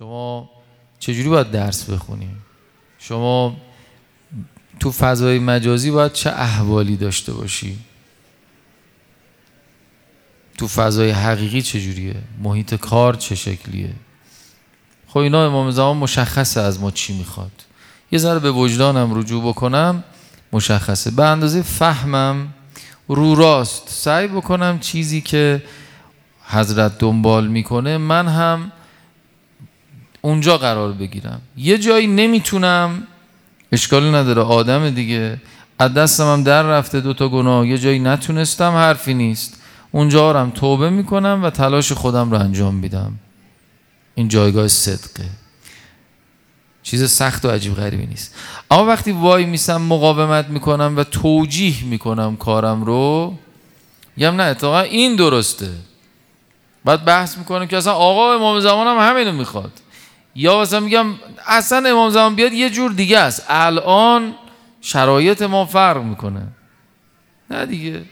شما چجوری باید درس بخونی شما تو فضای مجازی باید چه احوالی داشته باشی؟ تو فضای حقیقی چجوریه؟ محیط کار چه شکلیه؟ خب اینا امام زمان مشخصه از ما چی می‌خواد. یه ذره به وجدانم رجوع بکنم مشخصه. به اندازه فهمم رو راست سعی بکنم چیزی که حضرت دنبال می‌کنه من هم اونجا قرار بگیرم. یه جایی نمی‌تونم. اشکالی نداره آدم دیگه. از دستم هم در رفته دوتا گناه. یه جایی نتونستم حرفی نیست. اونجا هم توبه می‌کنم و تلاش خودم رو انجام میدم. این جایگاه صدقه. چیز سخت و عجیب غریبی نیست. اما وقتی وای میسم مقاومت می‌کنم و توجیه می‌کنم کارم رو یه نه اتفاقا این درسته. بعد بحث می‌کنم که اصلا آقا امام زمان هم همینو می‌خواد. یا مثلا میگم اصلا امام زمان بیاد یه جور دیگه است. الان شرایط ما فرق می‌کنه. نه دیگه.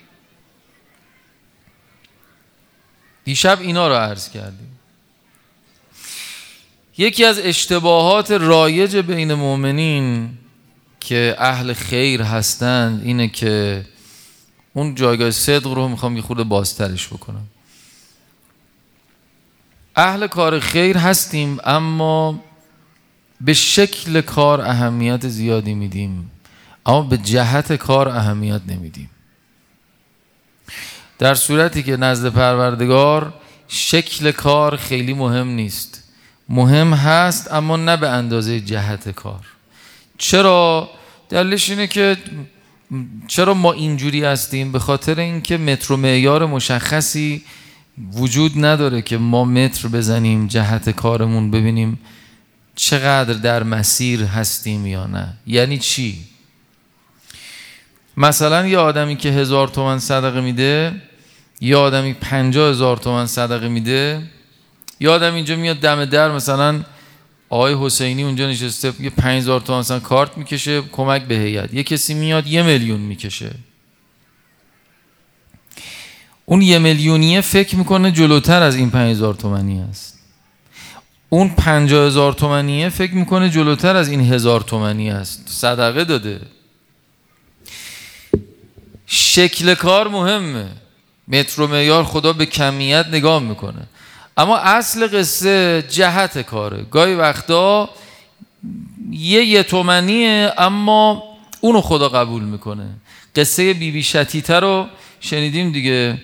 دیشب اینا رو عرض کردیم. یکی از اشتباهات رایج بین مؤمنین که اهل خیر هستند اینه که اون جایگاه صدق رو می‌خوام یه خورده بازترش بکنم. اهل کار خیر هستیم اما به شکل کار اهمیت زیادی میدیم اما به جهت کار اهمیت نمیدیم. در صورتی که نزد پروردگار شکل کار خیلی مهم نیست. مهم هست اما نه به اندازه جهت کار. چرا؟ دلیلش اینه که چرا ما اینجوری هستیم؟ به خاطر اینکه متر و معیار مشخصی وجود نداره که ما متر بزنیم جهت کارمون ببینیم چقدر در مسیر هستیم یا نه. یعنی چی؟ مثلا یه آدمی که هزار تومن صدقه میده یه آدمی پنجا هزار تومن صدقه میده یه آدم اینجا میاد دم در مثلا آقای حسینی اونجا نشسته یه پنج هزار تومن مثلا کارت می‌کشه کمک به هیئت. یه کسی میاد یه میلیون می‌کشه. اون یه میلیونیه فکر می‌کنه جلوتر از این پنج هزار تومنی است. اون پنجاه هزار تومنیه فکر می‌کنه جلوتر از این هزار تومنی است. صدقه داده. شکل کار مهمه. متر و معیار خدا به کمیت نگاه می‌کنه. اما اصل قصه جهت کاره. گاهی وقتا یه یه تومنیه اما اونو خدا قبول می‌کنه. قصه بیبی بی شتیته رو شنیدیم دیگه.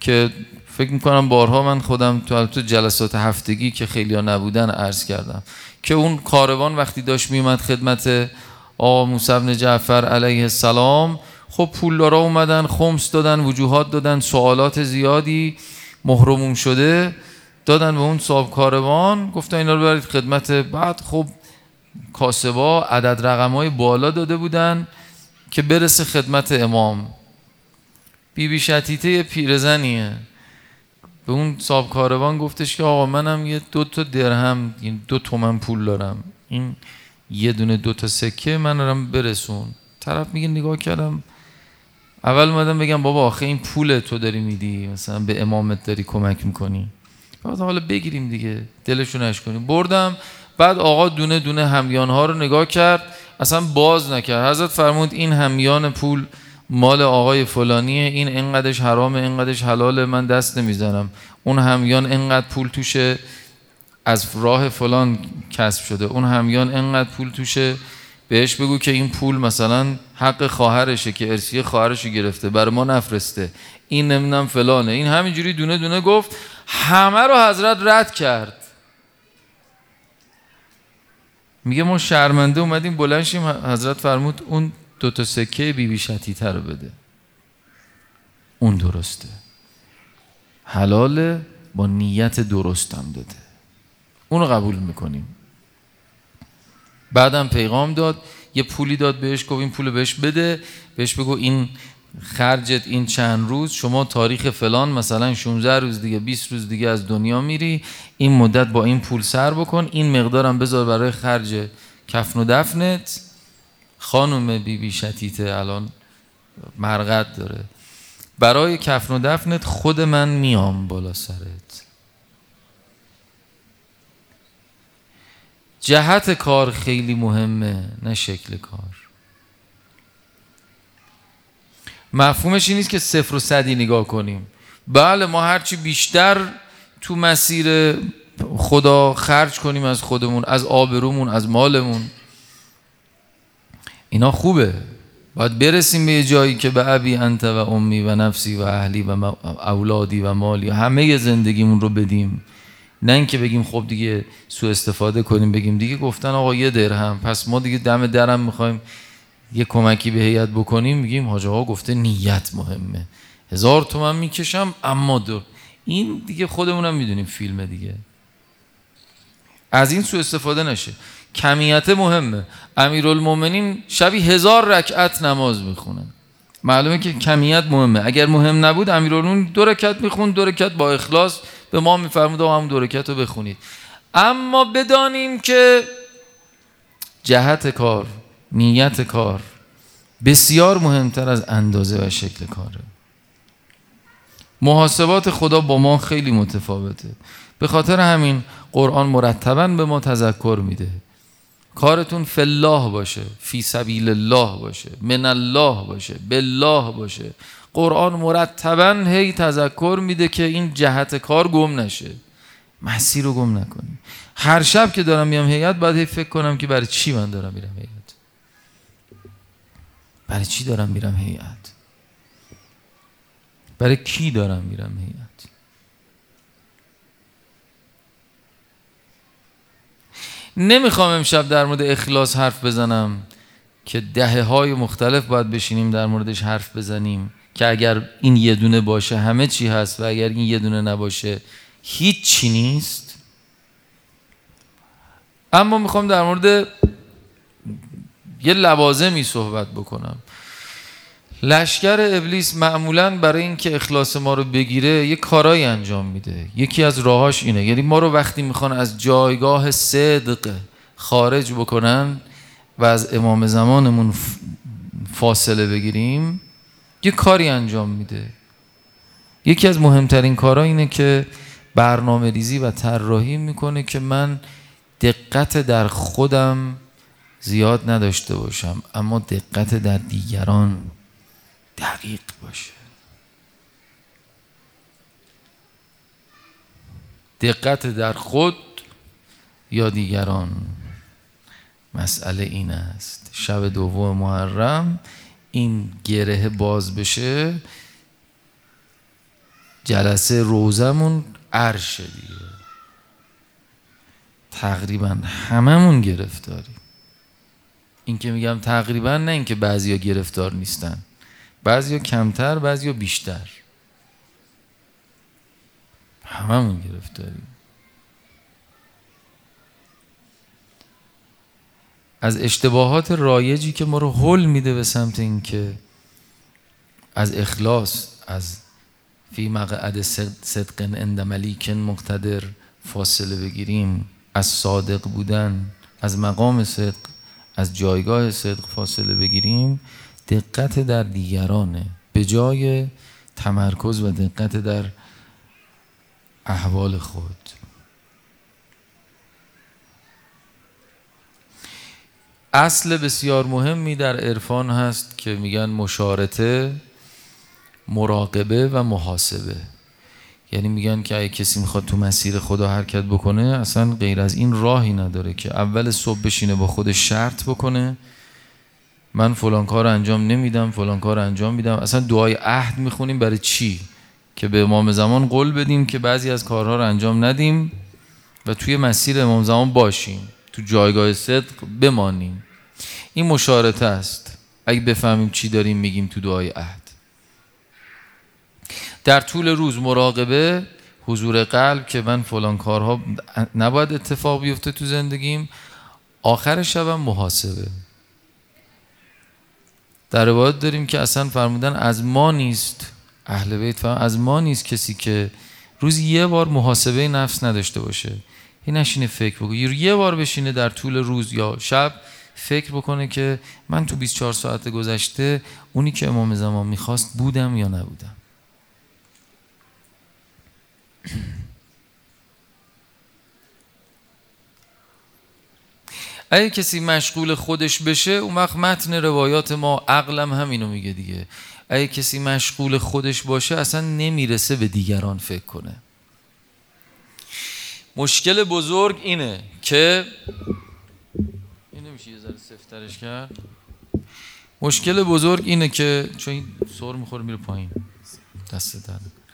که فکر می‌کنم بارها من خودم تو تو جلسات هفتگی که خیلی نبودن عرض کردم که اون کاروان وقتی داشت میومد خدمت آقا موسی بن جعفر علیه السلام خب پولدارا اومدن خمس دادن وجوهات دادن سوالات زیادی محروموم شده دادن به اون صاحب کاروان گفتن اینا رو برید خدمت. بعد خب کاسبا عدد رقم های بالا داده بودن که برسه خدمت امام. بی بی شتیته پیرزنیه. به اون صاحب کاروان گفتش که آقا منم یه دو تا درهم این دو تومن پول دارم. این یه دونه دو تا سکه من دارم برسون. طرف میگه نگاه کردم. اول اومدم بگم بابا آخه این پول تو داری میدی؟ مثلا به امامت داری کمک می‌کنی. حالا بگیریم دیگه. دلشون اش کنیم بردم. بعد آقا دونه دونه همیان ها رو نگاه کرد. اصلا باز نکرد. حضرت فرمود این همیان پول مال آقای فلانیه این انقدرش حرامه انقدرش حلاله من دست نمی‌زنم. اون همیان انقدر پول توشه از راه فلان کسب شده. اون همیان انقدر پول توشه. بهش بگو که این پول مثلا حق خواهرشه که ارسیه خواهرش گرفته برای ما نفرسته. این نمی‌دونم فلانه. این همینجوری دونه دونه گفت همه رو حضرت رد کرد. میگه ما شرمنده اومدیم بلنشیم حضرت فرمود اون دو تا سکه بی شتیته رو بده. اون درسته. حلاله با نیت درستم داده. اونو قبول می‌کنیم. بعدم پیغام داد یه پولی داد بهش گفت این پول بهش بده. بهش بگو این خرجت این چند روز شما تاریخ فلان مثلا 16 روز دیگه 20 روز دیگه از دنیا میری. این مدت با این پول سر بکن. این مقدارم بذار برای خرج کفن و دفنت. خانم بی شتیته الان مرقت داره. برای کفن و دفنت خود من میام بالا سرت. جهت کار خیلی مهمه نه شکل کار. مفهومش این نیست که صفر و صدی نگاه کنیم. بله ما هرچی بیشتر تو مسیر خدا خرج کنیم از خودمون از آبرومون از مالمون. اینا خوبه. باید برسیم به جایی که به ابی انت و امی و نفسی و اهلی و اولادی و مالی همه زندگیمون رو بدیم. نه اینکه بگیم خب دیگه سو استفاده کنیم بگیم دیگه گفتن آقا یه درهم. پس ما دیگه دم درم می‌خوایم یه کمکی به هیئت بکنیم. میگیم حاج آقا گفته نیت مهمه. هزار تومن می‌کشم اما دو. این دیگه خودمونم می‌دونیم فیلم دیگه. از این سو استفاده نشه. کمیت مهمه. امیرالمومنین شبی هزار رکعت نماز می‌خونه. معلومه که کمیت مهمه. اگر مهم نبود امیرالمومنین دو رکعت میخون دو رکعت با اخلاص به ما میفرمود و همون دو رکعت رو بخونید. اما بدانیم که جهت کار نیت کار بسیار مهمتر از اندازه و شکل کاره. محاسبات خدا با ما خیلی متفاوته. به خاطر همین قرآن مرتبا به ما تذکر میده. کارتون فلاح باشه فی سبیل الله باشه من الله باشه بالله باشه. قرآن مرتبا هی تذکر میده که این جهت کار گم نشه. مسیر رو گم نکنیم هر شب که دارم میام هیئت باید هی فکر کنم که برای چی من دارم میرم هیئت؟ برای چی دارم میرم هیئت؟ برای کی دارم میرم هیئت؟ نمی‌خوام امشب در مورد اخلاص حرف بزنم که دهه های مختلف باید بشینیم در موردش حرف بزنیم که اگر این یه دونه باشه همه چی هست و اگر این یه دونه نباشه هیچ چی نیست. اما می‌خوام در مورد یه لوازمی صحبت بکنم. لشکر ابلیس معمولا برای اینکه اخلاص ما رو بگیره یه کارایی انجام میده. یکی از راهاش اینه. یعنی ما رو وقتی می‌خوان از جایگاه صدق خارج بکنن و از امام زمانمون فاصله بگیریم یه کاری انجام میده. یکی از مهمترین کارا اینه که برنامه ریزی و طراحی می‌کنه که من دقت در خودم زیاد نداشته باشم اما دقت در دیگران. دقیق باشه. دقت در خود یا دیگران. مسئله این است. شب دوم محرم این گره باز بشه جلسه روزمون عرشه دیگه. تقریبا هممون گرفتاریم. این که میگم تقریبا نه اینکه بعضیا گرفتار نیستن. بعضیا کمتر بعضیا بیشتر. هممون گرفتاریم. از اشتباهات رایجی که ما رو حل میده به سمت اینکه از اخلاص از فی مقعد صدق عند ملیک مقتدر فاصله بگیریم. از صادق بودن از مقام صدق از جایگاه صدق فاصله بگیریم. دقت در دیگرانه. به جای تمرکز و دقت در احوال خود. اصل بسیار مهمی در عرفان هست که میگن مشارطه مراقبه و محاسبه. یعنی میگن که اگه کسی می‌خواد تو مسیر خدا حرکت بکنه اصلا غیر از این راهی نداره که اول صبح بشینه با خودش شرط بکنه من فلان کار انجام نمیدم فلان کار انجام میدم. اصلا دعای عهد می‌خونیم برای چی؟ که به امام زمان قول بدیم که بعضی از کارها رو انجام ندیم و توی مسیر امام زمان باشیم. تو جایگاه صدق بمانیم. این مشارطه است. اگه بفهمیم چی داریم میگیم تو دعای عهد. در طول روز مراقبه حضور قلب که من فلان کارها نباید اتفاق بیفته تو زندگیم. آخر شبم محاسبه. در روایت داریم که اصلا فرمودن از ما نیست اهل بیت فرمودن از ما نیست کسی که روز یه بار محاسبه نفس نداشته باشه. این نشینه فکر بکنه. یه بار بشینه در طول روز یا شب فکر بکنه که من تو 24 ساعت گذشته اونی که امام زمان می‌خواست بودم یا نبودم. اگه کسی مشغول خودش بشه اون وقت متن روایات ما عقلم همینو میگه دیگه. اگه کسی مشغول خودش باشه اصلا نمی‌رسه به دیگران فکر کنه. مشکل بزرگ اینه که این نمیشه یه ذره سفترش کرد. مشکل بزرگ اینه که چون این سر می‌خوره میره پایین. دست در.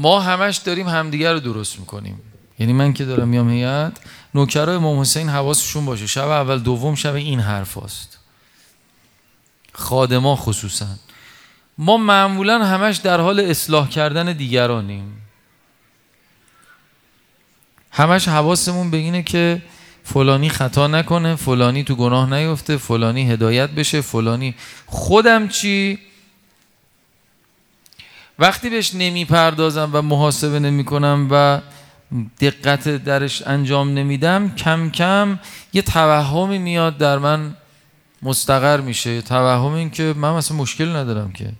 ما همش داریم همدیگر رو درست می‌کنیم. یعنی من که دارم میام هیئت نوکرای امام حسین حواسشون باشه. شب اول دوم شب این حرف هست خادما خصوصا. ما معمولا همش در حال اصلاح کردن دیگرانیم. همش حواسمون به اینه که فلانی خطا نکنه فلانی تو گناه نیفته فلانی هدایت بشه فلانی خودم چی؟ وقتی بهش نمی‌پردازم و محاسبه نمی کنم و دقت درش انجام نمیدم کم کم یه توهمی میاد در من مستقر میشه. توهم این که من مثلا مشکل ندارم که.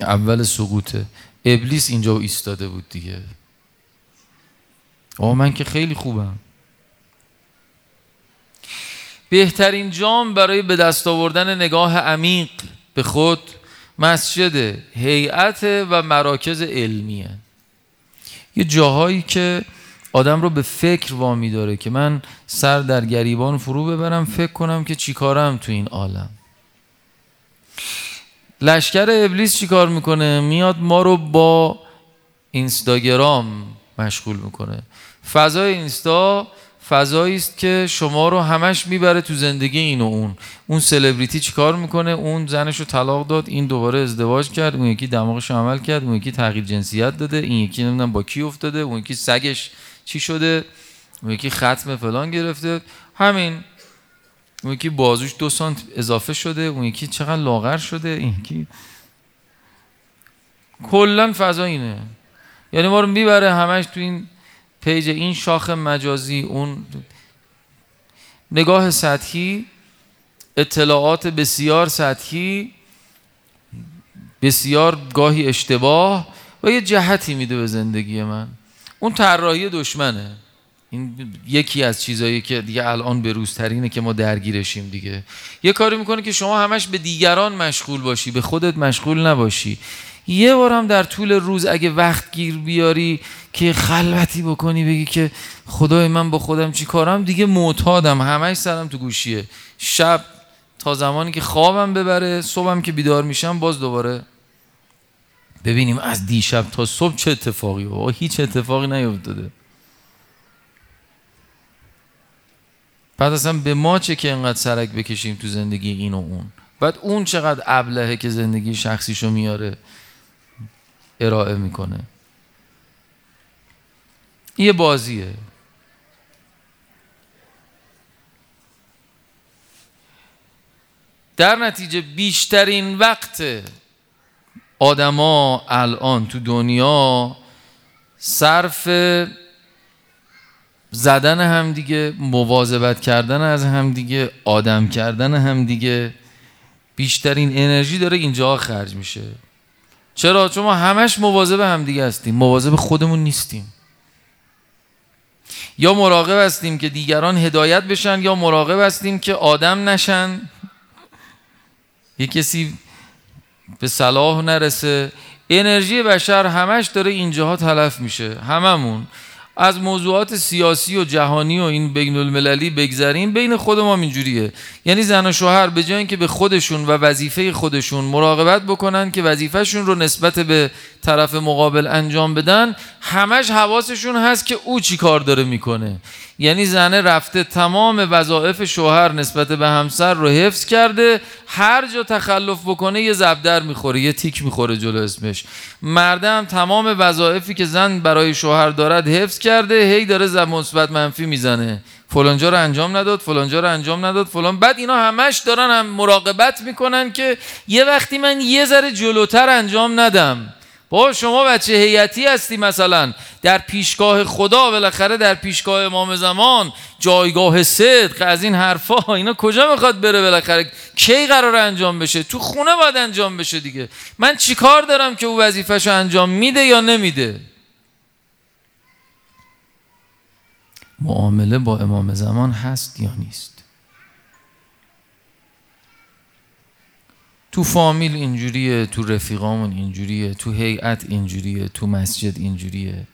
اول سقوطه. ابلیس اینجا ایستاده بود دیگه. آه من که خیلی خوبم. بهترین جام برای به دست آوردن نگاه عمیق به خود مسجد هیئت و مراکز علمیه یه جاهایی که آدم رو به فکر وامی داره که من سر در گریبان فرو ببرم فکر کنم که چیکارم تو این عالم. لشکر ابلیس چیکار می‌کنه؟ میاد ما رو با اینستاگرام مشغول می‌کنه. فضای اینستا فضایی است که شما رو همش می‌بره تو زندگی این و اون. اون سلبریتی چیکار می‌کنه؟ اون زنش رو طلاق داد این دوباره ازدواج کرد اون یکی دماغش عمل کرد اون یکی تغییر جنسیت داده این یکی نمی‌دونم با کی افتاده اون یکی سگش چی شده اون یکی ختم فلان گرفته. همین. اون یکی بازوش دو سانت اضافه شده اون یکی چقدر لاغر شده این یکی. کلا فضا اینه. یعنی ما رو می‌بره همش تو این page این شاخ مجازی اون نگاه سطحی اطلاعات بسیار سطحی بسیار گاهی اشتباه و یه جهتی میده به زندگی من. اون طراحی دشمنه. این یکی از چیزایی که دیگه الان به روزترینه که ما درگیرشیم دیگه. یه کاری می‌کنه که شما همش به دیگران مشغول باشی به خودت مشغول نباشی. یه بارم در طول روز اگه وقت گیر بیاری که خلوتی بکنی بگی که خدای من با خودم چی کارم؟ دیگه معتادم. همش سرم تو گوشیه. شب تا زمانی که خوابم ببره صبحم که بیدار میشم باز دوباره ببینیم از دیشب تا صبح چه اتفاقی. و هیچ اتفاقی نیفتاده. بعد اصلا به ما چه که انقدر سرک بکشیم تو زندگی این و اون؟ بعد اون چقدر ابلهه که زندگی شخصیشو میاره؟ ارائه می‌کنه. یه بازیه. در نتیجه بیشترین وقت آدما الان تو دنیا صرف زدن همدیگه مواظبت کردن از همدیگه آدم کردن همدیگه بیشترین انرژی داره اینجا خرج میشه. چرا؟ چون ما همش مواظب همدیگه هستیم. مواظب خودمون نیستیم. یا مراقب هستیم که دیگران هدایت بشن یا مراقب هستیم که آدم نشن. یه کسی به صلاح نرسه. انرژی بشر همش داره اینجاها تلف میشه. هممون. از موضوعات سیاسی و جهانی و این بین المللی بگذریم بین خود ما اینجوریه. یعنی زن و شوهر به جای اینکه به خودشون و وظیفه خودشون مراقبت بکنن که وظیفهشون رو نسبت به طرف مقابل انجام بدن همش حواسشون هست که او چی کار داره می‌کنه. یعنی زنه رفته تمام وظایف شوهر نسبت به همسر رو حفظ کرده هر جا تخلف بکنه یه زبدر می‌خوره یه تیک می‌خوره جلو اسمش. مردم تمام وظایفی که زن برای شوهر دارد حفظ کرده هی داره زب مثبت منفی می‌زنه. فلانجا رو انجام نداد فلانجا رو انجام نداد فلان. بعد اینا همش دارن هم مراقبت می‌کنن که یه وقتی من یه ذره جلوتر انجام ندم. با شما بچه هیئتی هستی مثلا. در پیشگاه خدا بالاخره در پیشگاه امام زمان جایگاه صدق از این حرفا اینا کجا می‌خواد بره بالاخره؟ کی قرار انجام بشه؟ تو خونه باید انجام بشه دیگه. من چیکار دارم که او وظیفهشو انجام میده یا نمیده؟ معامله با امام زمان هست یا نیست؟ تو فامیل اینجوریه تو رفیقامون اینجوریه تو هیئت اینجوریه تو مسجد اینجوریه.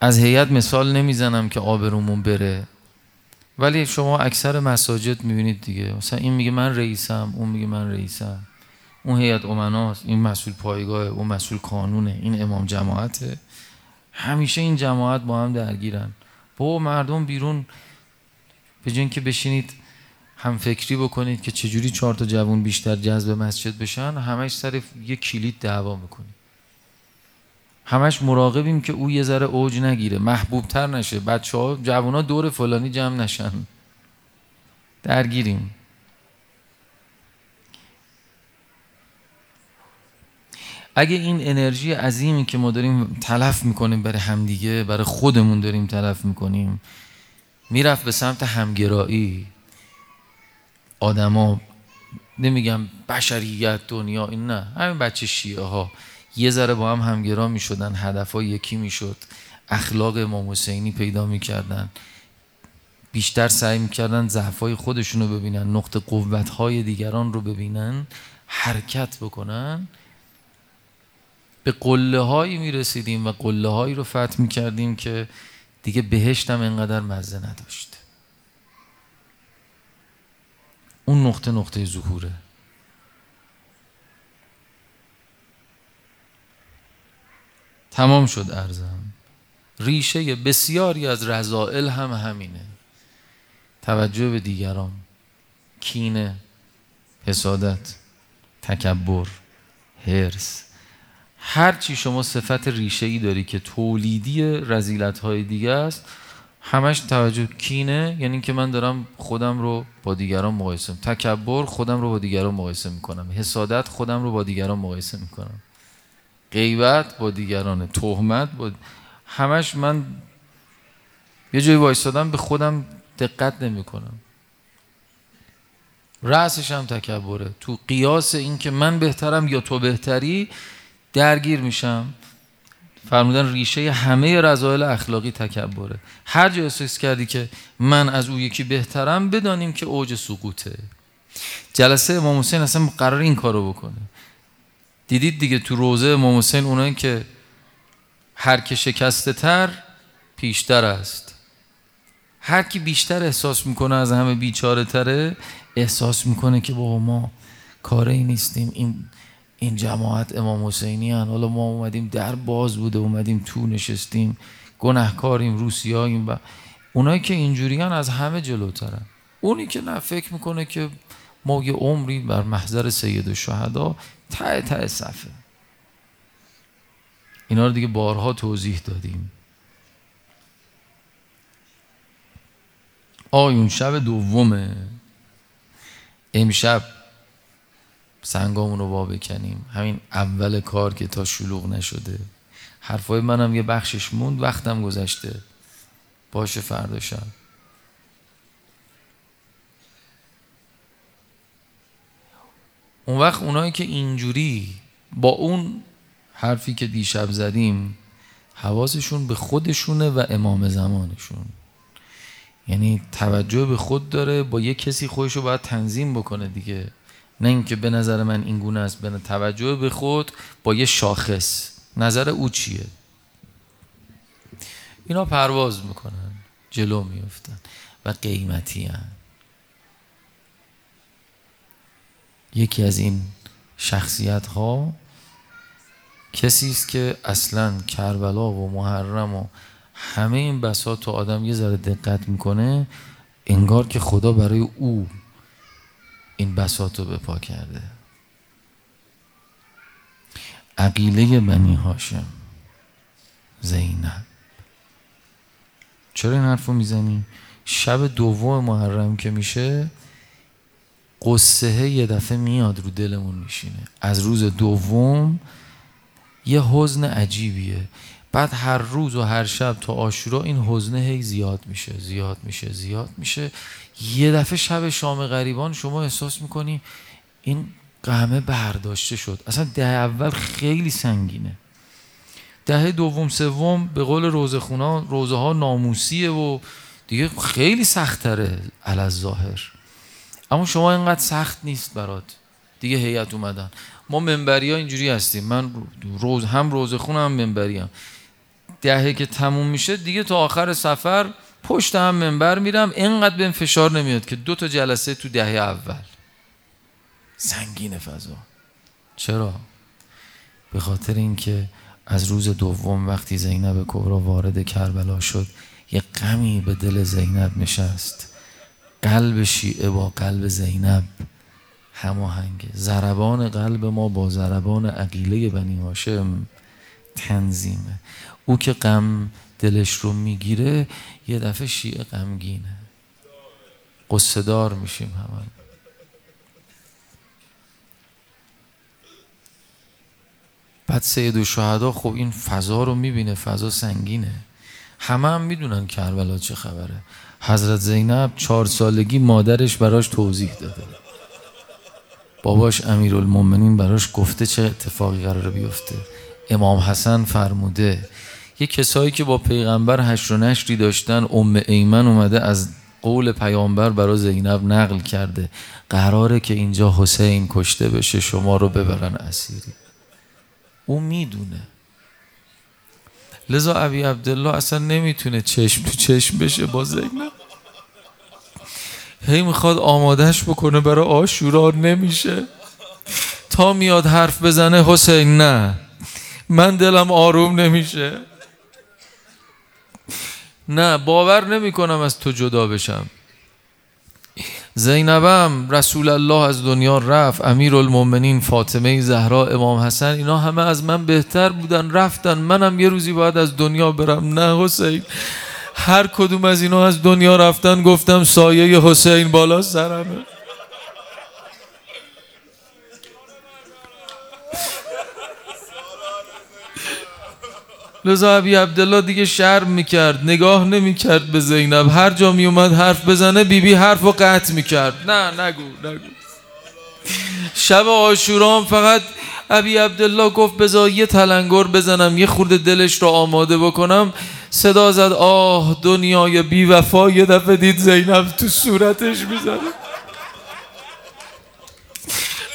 از هیئت مثال نمی‌زنم که آبرومون بره. ولی شما اکثر مساجد می‌بینید دیگه. مثلا این میگه من رئیسم اون میگه من رئیسم. اون هیئت امناست این مسئول پایگاه اون مسئول قانونه این امام جماعته. همیشه این جماعت با هم درگیرن. با مردم بیرون. به که بشینید هم فکری بکنید که چجوری چهار تا جوون بیشتر جذب مسجد بشن همش سر یه کلید دعوا می‌کنید همش مراقبیم که او یه ذره اوج نگیره محبوب تر نشه. بچه ها جوون ها دور فلانی جمع نشن. درگیریم. اگه این انرژی عظیمی که ما داریم تلف می‌کنیم برای همدیگه برای خودمون داریم تلف می‌کنیم می‌رفت به سمت همگرایی. آدما نمیگم بشریت دنیا این نه. همین بچه شیعه ها یه ذره با هم همگرا می‌شدن هدف ها یکی می‌شد. اخلاق امام حسینی پیدا می‌کردن. بیشتر سعی می‌کردن ضعف های خودشون رو ببینن نقطه قوت های دیگران رو ببینن حرکت بکنن. به قله هایی می رسیدیم و قله هایی رو فتح می کردیم که دیگه بهشت هم انقدر مزه نداشت. اون نقطه نقطه ظهوره. تمام شد ارزم. ریشه بسیاری از رضائل هم همینه. توجه به دیگران کینه حسادت تکبر هرس هر چی شما صفت ریشه ای داری که تولیدی رزیلت های دیگه است همش توجه کینه یعنی که من دارم خودم رو با دیگران مقایسه تکبر خودم رو با دیگران مقایسه می‌کنم. حسادت خودم رو با دیگران مقایسه می‌کنم. غیبت با دیگران تهمت با همش من یه جایی وایستادم به خودم دقت نمی‌کنم. رأسش هم تکبره. تو قیاس این که من بهترم یا تو بهتری درگیر میشم. فرمودن ریشه همه رضایل اخلاقی تکبره. هر جا احساس کردی که من از او یکی بهترم بدانیم که اوج سقوطه. جلسه امام حسین اصلا قرار این کارو بکنه. دیدید دیگه تو روزه امام حسین اونایی که هر که شکسته تر پیشتر است. هر کی بیشتر احساس می‌کنه از همه بیچاره تره احساس می‌کنه که بابا ما کاری نیستیم. این این جماعت امام حسینی هن. حالا ما اومدیم در باز بوده اومدیم تو نشستیم گناهکاریم روسیاییم و اونایی که اینجوری از همه جلوترن. اونی که نه فکر می‌کنه که ما یه عمری بر محضر سید الشهدا ته ته صفه. اینا رو دیگه بارها توضیح دادیم. آیون شب دومه. امشب سنگامون رو وا بکنیم. همین اول کار که تا شلوغ نشده. حرفای منم یه بخشش موند وقتم گذشته. باشه فردا شب. اون وقت اونایی که اینجوری با اون حرفی که دیشب زدیم حواسشون به خودشونه و امام زمانشون. یعنی توجه به خود داره با یه کسی خودشو باید تنظیم بکنه دیگه. نه اینکه به نظر من این گونه است به توجه به خود با یه شاخص نظر او چیه اینا پرواز می‌کنن جلو میفتن و قیمتی هن. یکی از این شخصیت ها کسی است که اصلا کربلا و محرم و همه این بساط و آدم یه ذره دقت می‌کنه انگار که خدا برای او این بساط رو بپا کرده. عقیله بنی هاشم زینب. چرا این حرف رو می‌زنی؟ شب دوم محرم که میشه قصه یه دفعه میاد رو دلمون میشینه. از روز دوم یه حزن عجیبیه. بعد هر روز و هر شب تا آشورا این حزنه هی زیاد میشه زیاد میشه زیاد میشه. یه دفعه شب شام غریبان شما احساس می‌کنی این قهمه برداشته شد. اصلا ده اول خیلی سنگینه. دهه دوم سوم به قول روزخونا روزه ها ناموسیه و دیگه خیلی سختره علاز ظاهر اما شما اینقدر سخت نیست برات. دیگه هیئت اومدن. ما منبری ها اینجوری هستیم. من روز هم روزخون هم منبری هم دهه که تموم میشه دیگه تا آخر سفر پشت هم منبر میرم اینقدر بهم فشار نمیاد که دو تا جلسه تو دهه اول. سنگین فضا. چرا؟ به خاطر اینکه از روز دوم وقتی زینب کبرا وارد کربلا شد یه غمی به دل زینب نشست. قلب شیعه با قلب زینب هماهنگه ضربان قلب ما با ضربان عقیله بنی هاشم تنظیمه. او که غم دلش رو می‌گیره یه دفعه شیعه غمگینه. قصه دار میشیم همه. بعد سید و شهدا خب این فضا رو می‌بینه فضا سنگینه. همه هم می‌دونن کربلا چه خبره. حضرت زینب چهار سالگی مادرش براش توضیح داده. باباش امیرالمومنین براش گفته چه اتفاقی قراره بیفته. امام حسن فرموده یه کسایی که با پیغمبر هشت و نشری داشتن ام ایمن اومده از قول پیامبر برای زینب نقل کرده. قراره که اینجا حسین کشته بشه شما رو ببرن اسیری. او می‌دونه. لذا ابی عبدالله اصلا نمی‌تونه چشم تو چشم بشه با زینب. هی می‌خواد آمادهش بکنه برای آشورا نمیشه. تا میاد حرف بزنه حسین نه. من دلم آروم نمیشه. نه باور نمی‌کنم از تو جدا بشم. زینبم رسول الله از دنیا رفت امیر المومنین فاطمه زهرا امام حسن اینا همه از من بهتر بودن رفتن. منم یه روزی باید از دنیا برم. نه حسین هر کدوم از اینا از دنیا رفتن گفتم سایه حسین بالا سرمه. لذا ابی عبدالله دیگه شرم می‌کرد نگاه نمی‌کرد به زینب. هر جا میومد حرف بزنه بیبی بی حرف رو قطع می‌کرد. نه نگو نگو. شب آشورام فقط ابی عبدالله گفت بذار یه تلنگر بزنم یه خورده دلش رو آماده بکنم. صدا زد آه دنیای بی وفا یه دفعه دید زینب تو صورتش می‌زنه.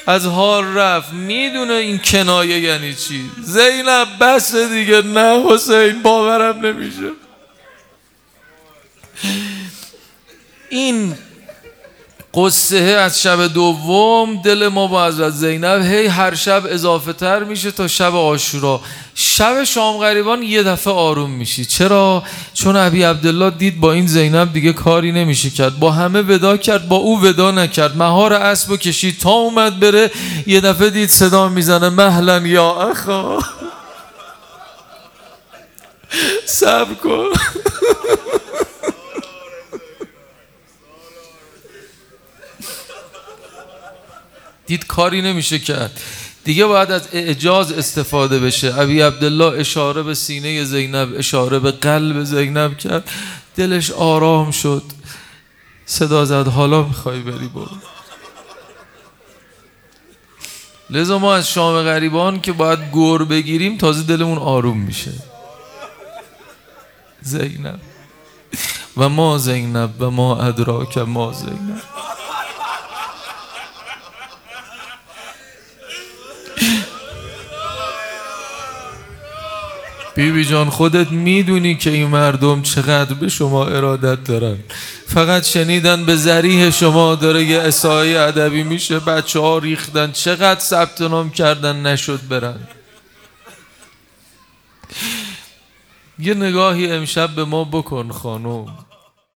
از حال رفت. می‌دونه این کنایه یعنی چی. زینب بس دیگه. نه حسین باورم نمیشه. این قصه از شب دوم دل ما با حضرت زینب هی هر شب اضافه تر میشه تا شب آشورا شب شام غریبان یه دفعه آروم میشی. چرا؟ چون ابی عبدالله دید با این زینب دیگه کاری نمیشه کرد. با همه ودا کرد با او ودا نکرد. مهار اسب و کشید تا اومد بره یه دفعه دید صدا می‌زنه مهلا یا اخا. صبر کن. دید کاری نمیشه کرد. دیگه باید از اعجاز استفاده بشه. ابی عبدالله اشاره به سینه زینب اشاره به قلب زینب کرد. دلش آرام شد. صدا زد حالا می‌خوای بری برو. لذا ما از شام غریبان که باید گور بگیریم تازه دلمون آروم میشه. زینب. و ما زینب و ما ادراک ما زینب. بیبی جان خودت می‌دونی که این مردم چقدر به شما ارادت دارن. فقط شنیدن به ذریح شما داره یه اسای ادبی میشه بچه ها ریختن. چقدر ثبت نام کردن نشد برن. یه نگاهی امشب به ما بکن خانم.